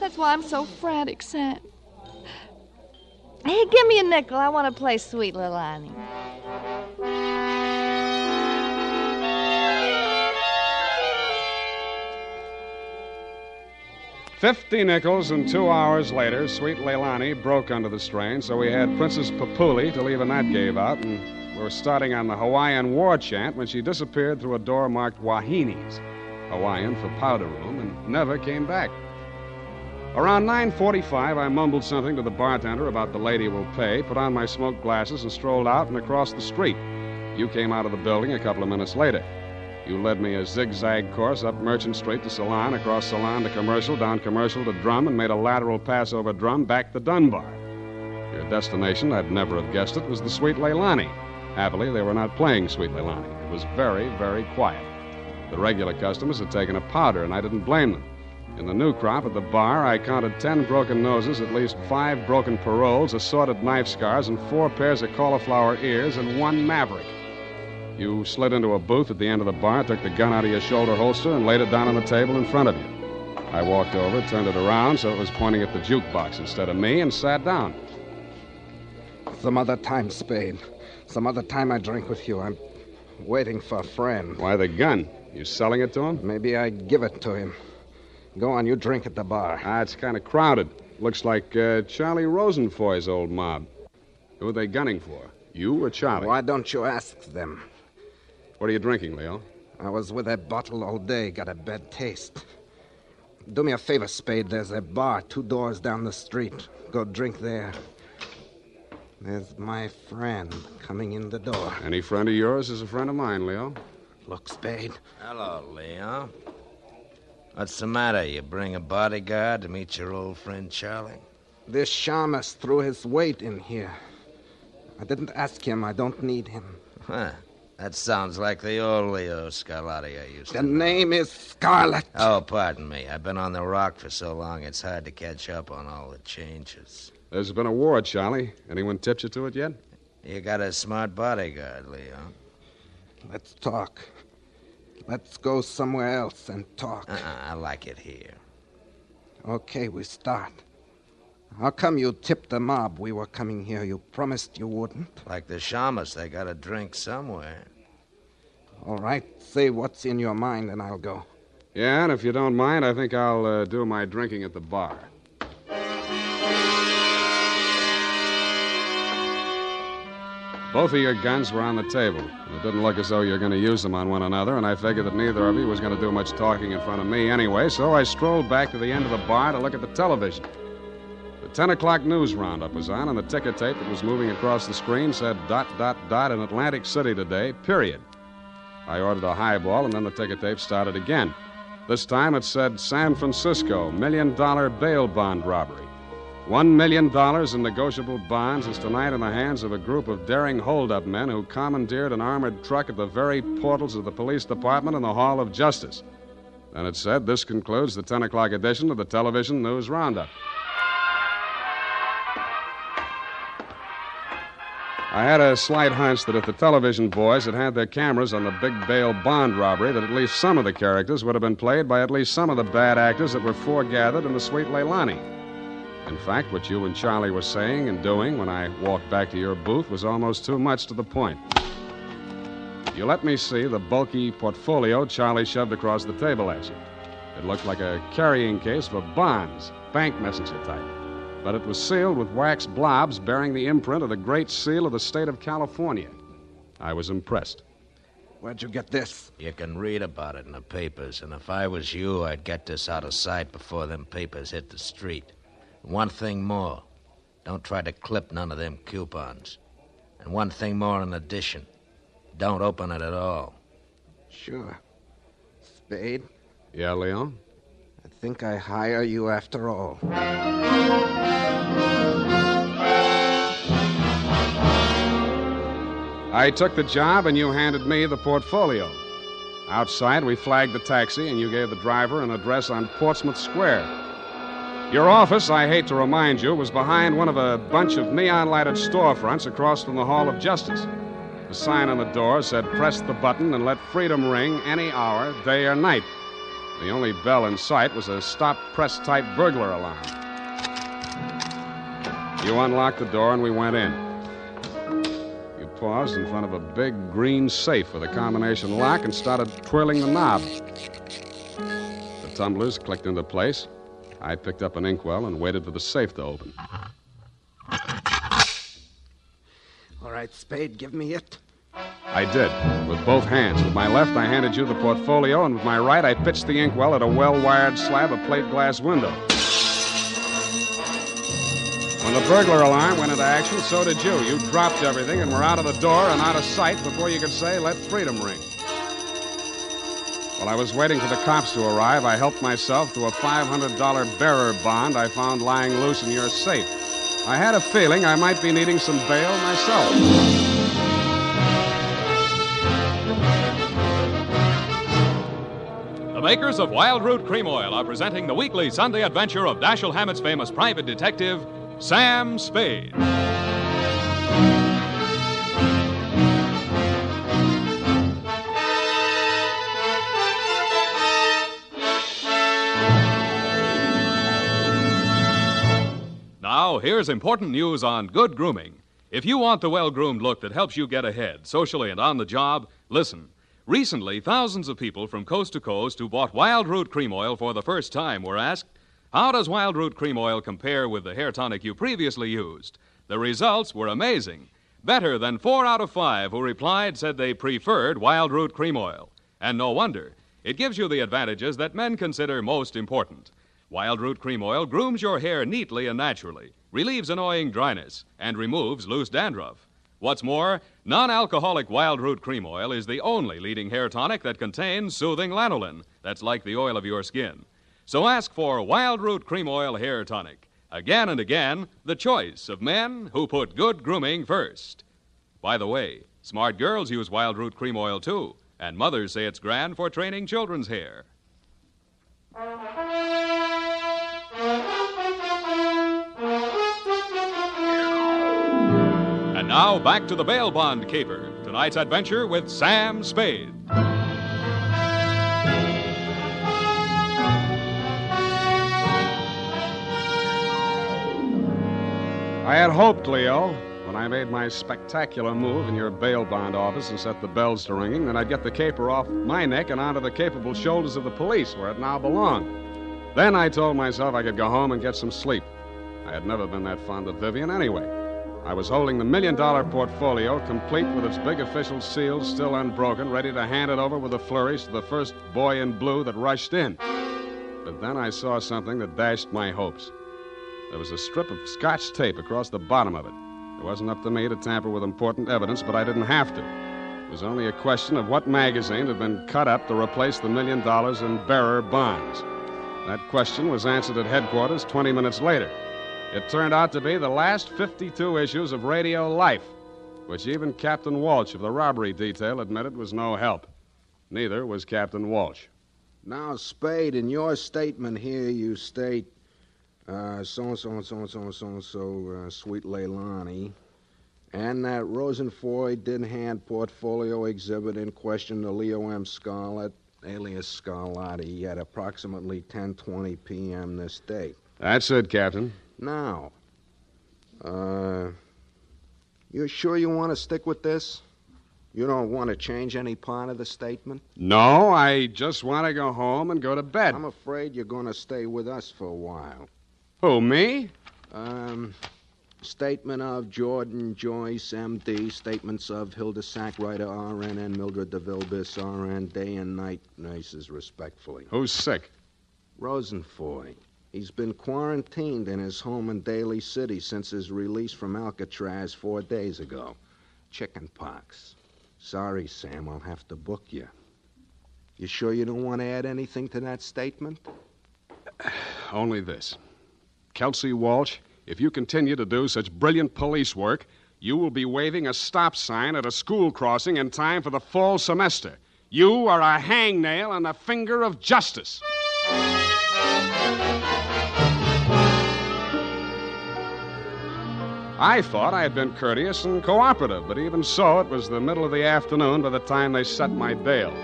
That's why I'm so frantic, Sam. Hey, give me a nickel. I want to play Sweet Little Annie. Fifty nickels, and two hours later, sweet Leilani broke under the strain, so we had Princess Papuli to leave a that gave out, and we were starting on the Hawaiian war chant when she disappeared through a door marked Wahini's, Hawaiian for powder room, and never came back. Around 9.45, I mumbled something to the bartender about the lady will pay, put on my smoked glasses, and strolled out and across the street. You came out of the building a couple of minutes later. You led me a zigzag course up Merchant Street to Salon, across Salon to Commercial, down Commercial to Drum, and made a lateral pass over Drum back to Dunbar. Your destination, I'd never have guessed it, was the Sweet Leilani. Happily, they were not playing Sweet Leilani. It was very, very quiet. The regular customers had taken a powder, and I didn't blame them. In the new crop at the bar, I counted ten broken noses, at least five broken paroles, assorted knife scars, and four pairs of cauliflower ears, and one maverick. You slid into a booth at the end of the bar, took the gun out of your shoulder holster, and laid it down on the table in front of you. I walked over, turned it around so it was pointing at the jukebox instead of me, and sat down. Some other time, Spade. Some other time I drink with you. I'm waiting for a friend. Why the gun? You selling it to him? Maybe I give it to him. Go on, you drink at the bar. Ah, it's kind of crowded. Looks like uh, Charlie Rosenfoy's old mob. Who are they gunning for? You or Charlie? Why don't you ask them? What are you drinking, Leo? I was with that bottle all day, got a bad taste. Do me a favor, Spade. There's a bar two doors down the street. Go drink there. There's my friend coming in the door. Any friend of yours is a friend of mine, Leo. Look, Spade. Hello, Leo. What's the matter? You bring a bodyguard to meet your old friend Charlie? This shamus threw his weight in here. I didn't ask him. I don't need him. Huh. That sounds like the old Leo Scarlatti I used The to The name is Scarlet. Oh, pardon me. I've been on the rock for so long, it's hard to catch up on all the changes. There's been a war, Charlie. Anyone tipped you to it yet? You got a smart bodyguard, Leo. Let's talk. Let's go somewhere else and talk. Uh-uh, I like it here. Okay, we start. How come you tipped the mob we were coming here? You promised you wouldn't. Like the shamus, they got a drink somewhere. All right, say what's in your mind and I'll go. Yeah, and if you don't mind, I think I'll uh, do my drinking at the bar. Both of your guns were on the table. It didn't look as though you were going to use them on one another, and I figured that neither of you was going to do much talking in front of me anyway, so I strolled back to the end of the bar to look at the television. The 10 o'clock news roundup was on, and the ticker tape that was moving across the screen said dot, dot, dot in Atlantic City today, period. I ordered a highball, and then the ticker tape started again. This time it said San Francisco, million dollar bail bond robbery. One million dollars in negotiable bonds is tonight in the hands of a group of daring holdup men who commandeered an armored truck at the very portals of the police department and the Hall of Justice. Then it said, This concludes the 10 o'clock edition of the Television News Roundup. I had a slight hunch that if the television boys had had their cameras on the big bail bond robbery, that at least some of the characters would have been played by at least some of the bad actors that were foregathered in the Sweet Leilani. In fact, what you and Charlie were saying and doing when I walked back to your booth was almost too much to the point. You let me see the bulky portfolio Charlie shoved across the table at you. It looked like a carrying case for bonds, bank messenger type. But it was sealed with wax blobs bearing the imprint of the Great Seal of the state of California. I was impressed. Where'd you get this? You can read about it in the papers, and if I was you, I'd get this out of sight before them papers hit the street. One thing more don't try to clip none of them coupons. And one thing more in addition don't open it at all. Sure. Spade, Yeah, Leon? I think I hire you after all. I took the job, and you handed me the portfolio. Outside, we flagged the taxi, and you gave the driver an address on Portsmouth Square. Your office, I hate to remind you, was behind one of a bunch of neon lighted storefronts across from the Hall of Justice. The sign on the door said, Press the button and let freedom ring any hour, day or night. The only bell in sight was a stop press type burglar alarm. You unlocked the door, and we went in. You paused in front of a big green safe with a combination lock and started twirling the knob. The tumblers clicked into place. I picked up an inkwell and waited for the safe to open. All right, Spade, give me it. I did, with both hands. With my left, I handed you the portfolio, and with my right, I pitched the inkwell at a well wired slab of plate glass window. When the burglar alarm went into action, so did you. You dropped everything and were out of the door and out of sight before you could say, let freedom ring. While I was waiting for the cops to arrive, I helped myself to a $500 bearer bond I found lying loose in your safe. I had a feeling I might be needing some bail myself. The makers of Wildroot Cream Oil are presenting the weekly Sunday adventure of Dashiell Hammett's famous private detective, Sam Spade. Here's important news on good grooming. If you want the well groomed look that helps you get ahead, socially and on the job, listen. Recently, thousands of people from coast to coast who bought Wildroot Cream Oil for the first time were asked, How does Wildroot Cream Oil compare with the hair tonic you previously used? The results were amazing. Better than four out of five who replied said they preferred Wildroot Cream Oil. And no wonder. It gives you the advantages that men consider most important. Wildroot Cream Oil grooms your hair neatly and naturally, relieves annoying dryness, and removes loose dandruff. What's more, non alcoholic Wildroot Cream Oil is the only leading hair tonic that contains soothing lanolin, that's like the oil of your skin. So ask for Wildroot Cream Oil Hair Tonic. Again and again, the choice of men who put good grooming first. By the way, smart girls use Wildroot Cream Oil too, and mothers say it's grand for training children's hair. Now back to the bail bond caper. Tonight's adventure with Sam Spade. I had hoped, Leo, when I made my spectacular move in your bail bond office and set the bells to ringing, that I'd get the caper off my neck and onto the capable shoulders of the police where it now belonged. Then I told myself I could go home and get some sleep. I had never been that fond of Vivian anyway. I was holding the million dollar portfolio, complete with its big official seals still unbroken, ready to hand it over with a flourish to the first boy in blue that rushed in. But then I saw something that dashed my hopes. There was a strip of scotch tape across the bottom of it. It wasn't up to me to tamper with important evidence, but I didn't have to. It was only a question of what magazine had been cut up to replace the million dollars in bearer bonds. That question was answered at headquarters 20 minutes later. It turned out to be the last 52 issues of Radio Life, which even Captain Walsh of the robbery detail admitted was no help. Neither was Captain Walsh. Now, Spade, in your statement here, you state uh, so and so and so and so and so and so, uh, Sweet Leilani, and that Rosenfoy did hand portfolio exhibit in question to Leo M. Scarlett, alias Scarlatti, at approximately 10:20 p.m. this date. That's it, Captain. Now, uh, you sure you want to stick with this? You don't want to change any part of the statement? No, I just want to go home and go to bed. I'm afraid you're going to stay with us for a while. Who, me? Um, statement of Jordan Joyce, M.D., statements of Hilda Sackwriter, R.N., and Mildred DeVille Biss, R.N., day and night nurses, respectfully. Who's sick? Rosenfoy. He's been quarantined in his home in Daly City since his release from Alcatraz four days ago. Chicken pox. Sorry, Sam, I'll have to book you. You sure you don't want to add anything to that statement? Only this. Kelsey Walsh, if you continue to do such brilliant police work, you will be waving a stop sign at a school crossing in time for the fall semester. You are a hangnail on the finger of justice. I thought I had been courteous and cooperative, but even so, it was the middle of the afternoon by the time they set my bail.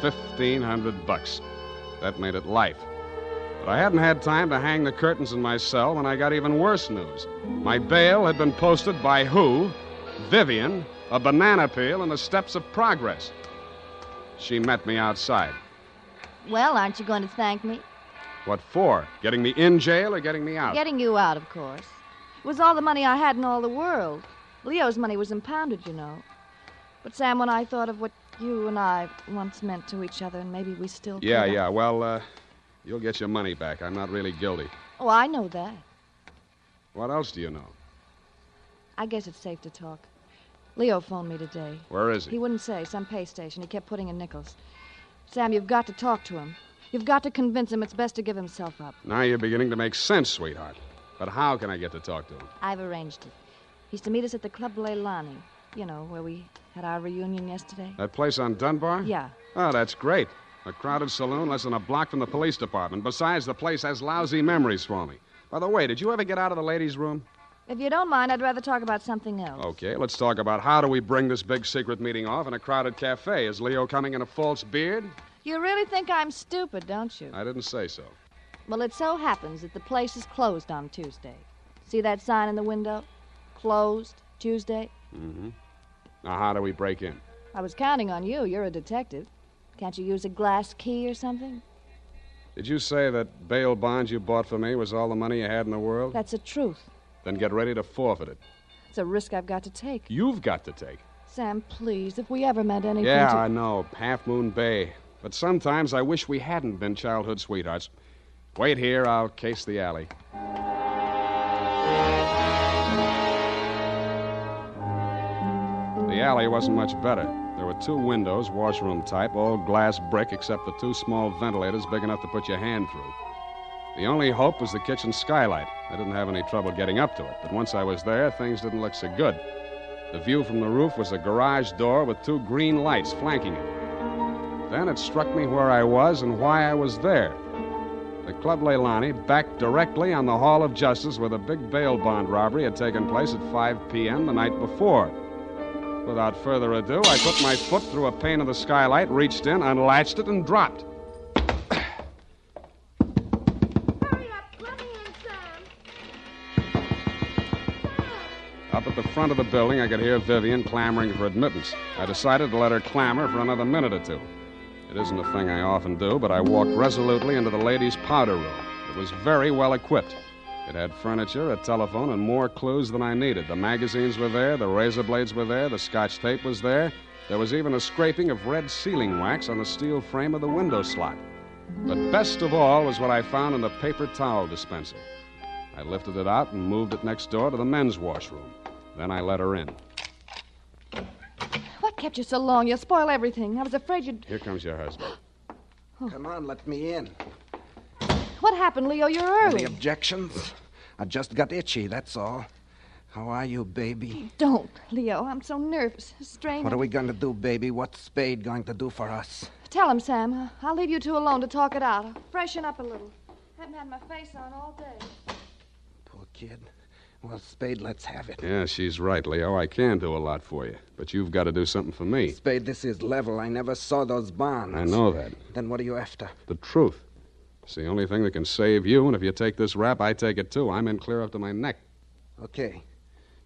Fifteen hundred bucks. That made it life. But I hadn't had time to hang the curtains in my cell when I got even worse news. My bail had been posted by who? Vivian, a banana peel, and the steps of progress. She met me outside. Well, aren't you going to thank me? What for? Getting me in jail or getting me out? Getting you out, of course. It was all the money I had in all the world. Leo's money was impounded, you know. But, Sam, when I thought of what you and I once meant to each other, and maybe we still Yeah, could, I- yeah. Well, uh, you'll get your money back. I'm not really guilty. Oh, I know that. What else do you know? I guess it's safe to talk. Leo phoned me today. Where is he? He wouldn't say. Some pay station. He kept putting in nickels. Sam, you've got to talk to him. You've got to convince him it's best to give himself up. Now you're beginning to make sense, sweetheart. But how can I get to talk to him? I've arranged it. He's to meet us at the Club Leilani. You know, where we had our reunion yesterday. That place on Dunbar? Yeah. Oh, that's great. A crowded saloon less than a block from the police department. Besides, the place has lousy memories for me. By the way, did you ever get out of the ladies' room? If you don't mind, I'd rather talk about something else. Okay, let's talk about how do we bring this big secret meeting off in a crowded cafe. Is Leo coming in a false beard? You really think I'm stupid, don't you? I didn't say so. Well, it so happens that the place is closed on Tuesday. See that sign in the window? Closed Tuesday? Mm-hmm. Now, how do we break in? I was counting on you. You're a detective. Can't you use a glass key or something? Did you say that bail bond you bought for me was all the money you had in the world? That's the truth. Then get ready to forfeit it. It's a risk I've got to take. You've got to take. Sam, please, if we ever meant anything Yeah, to... I know. Half Moon Bay. But sometimes I wish we hadn't been childhood sweethearts. Wait here, I'll case the alley. The alley wasn't much better. There were two windows, washroom type, all glass brick, except for two small ventilators big enough to put your hand through. The only hope was the kitchen skylight. I didn't have any trouble getting up to it, but once I was there, things didn't look so good. The view from the roof was a garage door with two green lights flanking it. Then it struck me where I was and why I was there. The Club Leilani backed directly on the Hall of Justice where the big bail bond robbery had taken place at 5 p.m. the night before. Without further ado, I put my foot through a pane of the skylight, reached in, unlatched it, and dropped. Up at the front of the building, I could hear Vivian clamoring for admittance. I decided to let her clamor for another minute or two. It isn't a thing I often do, but I walked resolutely into the ladies' powder room. It was very well equipped. It had furniture, a telephone, and more clues than I needed. The magazines were there, the razor blades were there, the scotch tape was there. There was even a scraping of red sealing wax on the steel frame of the window slot. But best of all was what I found in the paper towel dispenser. I lifted it out and moved it next door to the men's washroom. Then I let her in. What kept you so long? You'll spoil everything. I was afraid you'd... Here comes your husband. Oh. Come on, let me in. What happened, Leo? You're early. Any objections? I just got itchy, that's all. How are you, baby? Don't, Leo. I'm so nervous. Strained. What are we going to do, baby? What's Spade going to do for us? Tell him, Sam. I'll leave you two alone to talk it out. I'll freshen up a little. Haven't had my face on all day. Poor kid. Well, Spade, let's have it. Yeah, she's right, Leo. I can do a lot for you. But you've got to do something for me. Spade, this is level. I never saw those bonds. I know that. Then what are you after? The truth. It's the only thing that can save you, and if you take this rap, I take it too. I'm in clear up to my neck. Okay.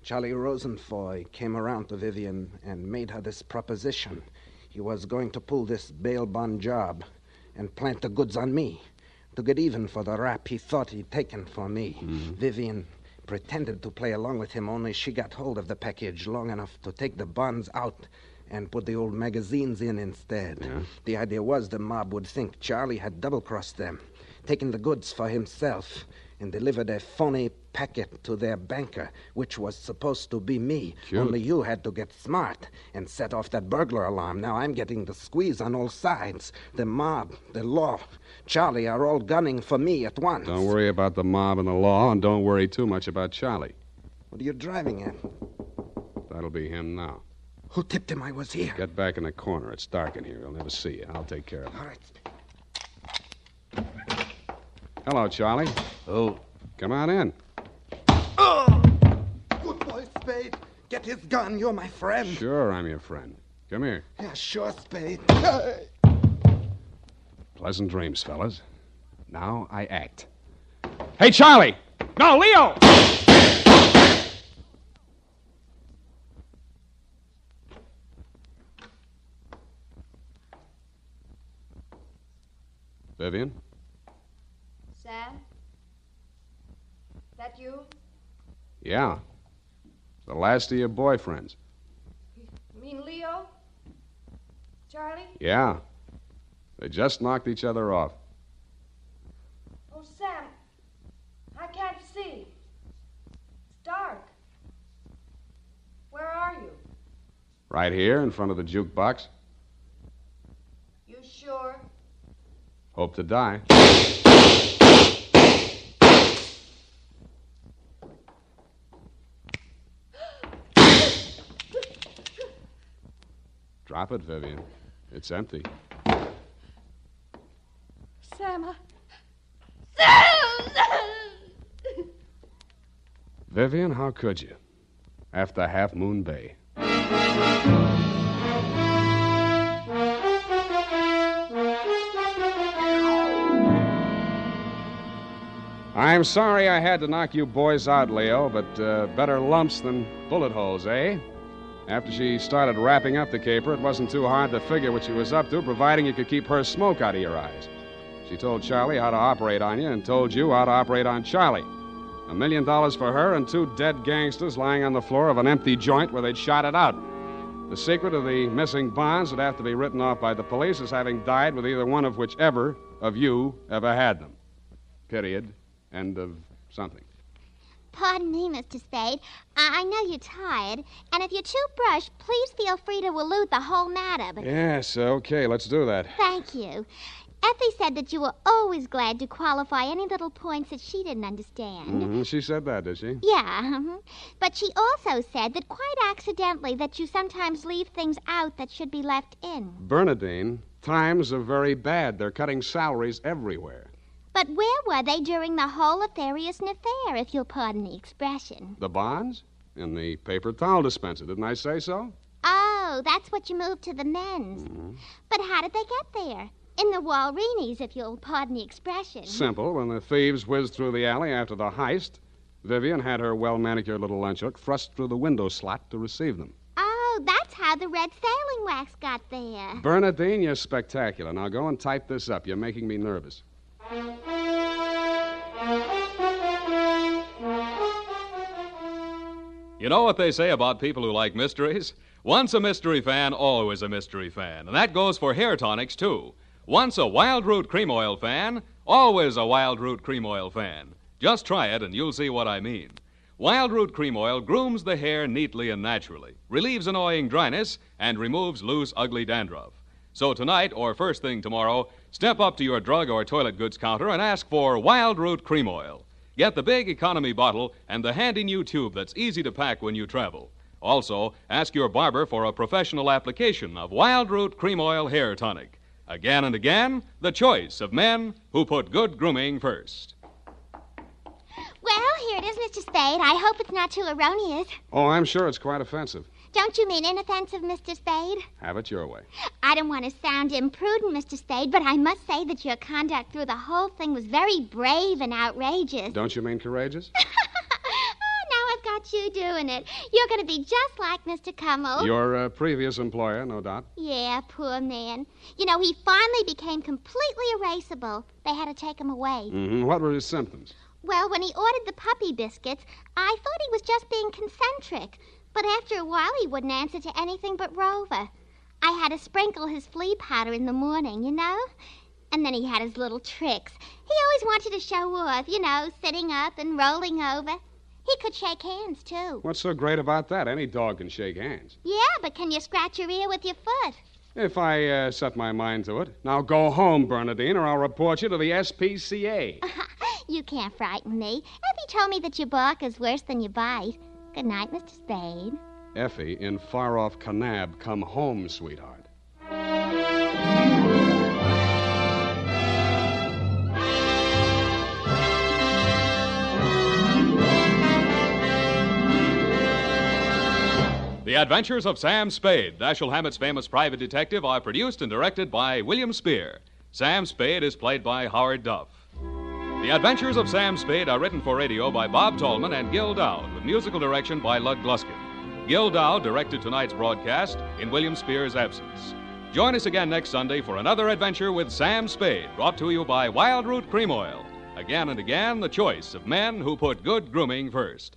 Charlie Rosenfoy came around to Vivian and made her this proposition. He was going to pull this bail bond job and plant the goods on me to get even for the rap he thought he'd taken for me. Mm-hmm. Vivian pretended to play along with him, only she got hold of the package long enough to take the bonds out and put the old magazines in instead. The idea was the mob would think Charlie had double crossed them, taken the goods for himself, and delivered a phony packet to their banker, which was supposed to be me. Cute. Only you had to get smart and set off that burglar alarm. Now I'm getting the squeeze on all sides. The mob, the law, Charlie are all gunning for me at once. Don't worry about the mob and the law, and don't worry too much about Charlie. What are you driving at? That'll be him now. Who tipped him I was here? Get back in the corner. It's dark in here. He'll never see you. I'll take care of him. All right. Hello, Charlie. Oh. Come on in. Get his gun. You're my friend. Sure, I'm your friend. Come here. Yeah, sure, Spade. Pleasant dreams, fellas. Now I act. Hey, Charlie! No, Leo! Vivian? Sam? That you? Yeah. The last of your boyfriends. You mean Leo? Charlie? Yeah. They just knocked each other off. Oh, Sam. I can't see. It's dark. Where are you? Right here in front of the jukebox. You sure? Hope to die. Drop it, Vivian. It's empty. Sam, I... Vivian, how could you? After Half Moon Bay. I'm sorry I had to knock you boys out, Leo, but uh, better lumps than bullet holes, eh? After she started wrapping up the caper, it wasn't too hard to figure what she was up to, providing you could keep her smoke out of your eyes. She told Charlie how to operate on you and told you how to operate on Charlie. A million dollars for her and two dead gangsters lying on the floor of an empty joint where they'd shot it out. The secret of the missing bonds would have to be written off by the police as having died with either one of whichever of you ever had them. Period. End of something. Pardon me, Mr. Spade. I, I know you're tired, and if you're too brushed, please feel free to elude the whole matter. But Yes, okay, let's do that. thank you. Effie said that you were always glad to qualify any little points that she didn't understand. Mhm, She said that, did she? Yeah, mhm. but she also said that quite accidentally that you sometimes leave things out that should be left in. Bernadine, times are very bad. They're cutting salaries everywhere. But where were they during the whole Aetherius affair, if you'll pardon the expression? The bonds? In the paper towel dispenser, didn't I say so? Oh, that's what you moved to the men's. Mm-hmm. But how did they get there? In the Walreenies, if you'll pardon the expression. Simple. When the thieves whizzed through the alley after the heist, Vivian had her well manicured little lunch hook thrust through the window slot to receive them. Oh, that's how the red sailing wax got there. Bernadine, you're spectacular. Now go and type this up. You're making me nervous. You know what they say about people who like mysteries? Once a mystery fan, always a mystery fan. And that goes for hair tonics, too. Once a Wildroot Cream Oil fan, always a Wildroot Cream Oil fan. Just try it and you'll see what I mean. Wildroot Cream Oil grooms the hair neatly and naturally, relieves annoying dryness, and removes loose, ugly dandruff. So tonight, or first thing tomorrow, step up to your drug or toilet goods counter and ask for Wildroot Cream Oil. Get the big economy bottle and the handy new tube that's easy to pack when you travel. Also, ask your barber for a professional application of Wildroot Cream Oil Hair Tonic. Again and again, the choice of men who put good grooming first. Well, here it is, Mr. Spade. I hope it's not too erroneous. Oh, I'm sure it's quite offensive. Don't you mean inoffensive, Mr. Spade? Have it your way. I don't want to sound imprudent, Mr. Spade, but I must say that your conduct through the whole thing was very brave and outrageous. Don't you mean courageous? Oh, now I've got you doing it. You're going to be just like Mr. Cummel. Your uh, previous employer, no doubt. Yeah, poor man. You know, he finally became completely erasable. They had to take him away. hmm What were his symptoms? Well, when he ordered the puppy biscuits, I thought he was just being concentric. But after a while, he wouldn't answer to anything but Rover. I had to sprinkle his flea powder in the morning, you know? And then he had his little tricks. He always wanted to show off, you know, sitting up and rolling over. He could shake hands, too. What's so great about that? Any dog can shake hands. Yeah, but can you scratch your ear with your foot? If I uh, set my mind to it. Now go home, Bernadine, or I'll report you to the SPCA. You can't frighten me. Effie told me that your bark is worse than your bite. Good night, Mr. Spade. Effie in far off Kanab, come home, sweetheart. The Adventures of Sam Spade, Dashiell Hammett's famous private detective, are produced and directed by William Spier. Sam Spade is played by Howard Duff. The Adventures of Sam Spade are written for radio by Bob Tallman and Gil Doud, with musical direction by Lud Gluskin. Gil Doud directed tonight's broadcast in William Spier's absence. Join us again next Sunday for another adventure with Sam Spade, brought to you by Wildroot Cream Oil, Again and again, the choice of men who put good grooming first.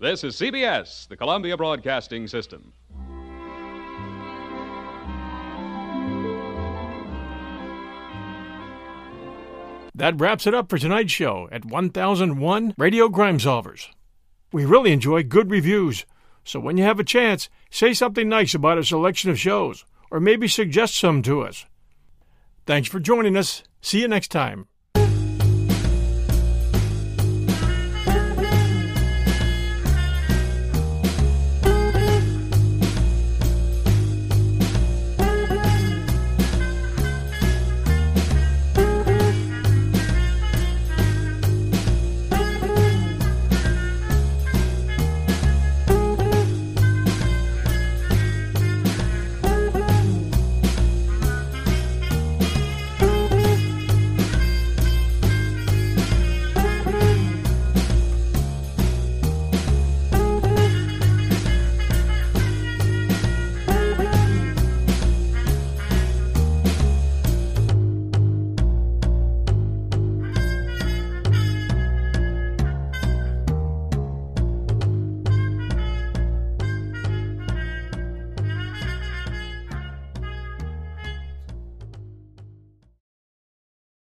This is CBS, the Columbia Broadcasting System. That wraps it up for tonight's show at 1001 Radio Crime Solvers. We really enjoy good reviews, so when you have a chance, say something nice about a selection of shows, or maybe suggest some to us. Thanks for joining us. See you next time.